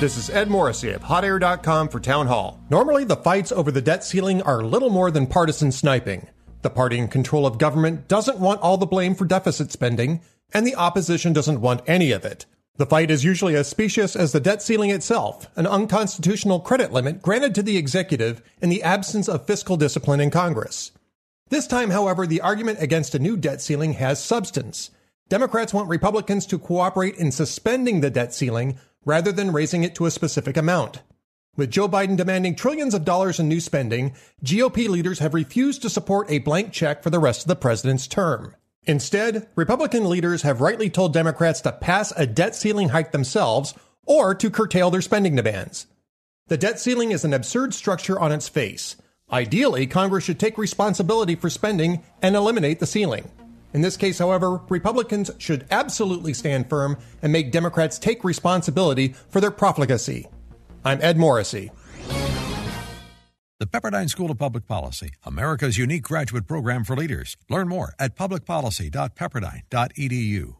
This is Ed Morrissey of HotAir.com for Town Hall. Normally, the fights over the debt ceiling are little more than partisan sniping. The party in control of government doesn't want all the blame for deficit spending, and the opposition doesn't want any of it. The fight is usually as specious as the debt ceiling itself, an unconstitutional credit limit granted to the executive in the absence of fiscal discipline in Congress. This time, however, the argument against a new debt ceiling has substance. Democrats want Republicans to cooperate in suspending the debt ceiling rather than raising it to a specific amount. With Joe Biden demanding trillions of dollars in new spending, GOP leaders have refused to support a blank check for the rest of the president's term. Instead, Republican leaders have rightly told Democrats to pass a debt ceiling hike themselves or to curtail their spending demands. The debt ceiling is an absurd structure on its face. Ideally, Congress should take responsibility for spending and eliminate the ceiling. In this case, however, Republicans should absolutely stand firm and make Democrats take responsibility for their profligacy. I'm Ed Morrissey. The Pepperdine School of Public Policy, America's unique graduate program for leaders. Learn more at publicpolicy.pepperdine.edu.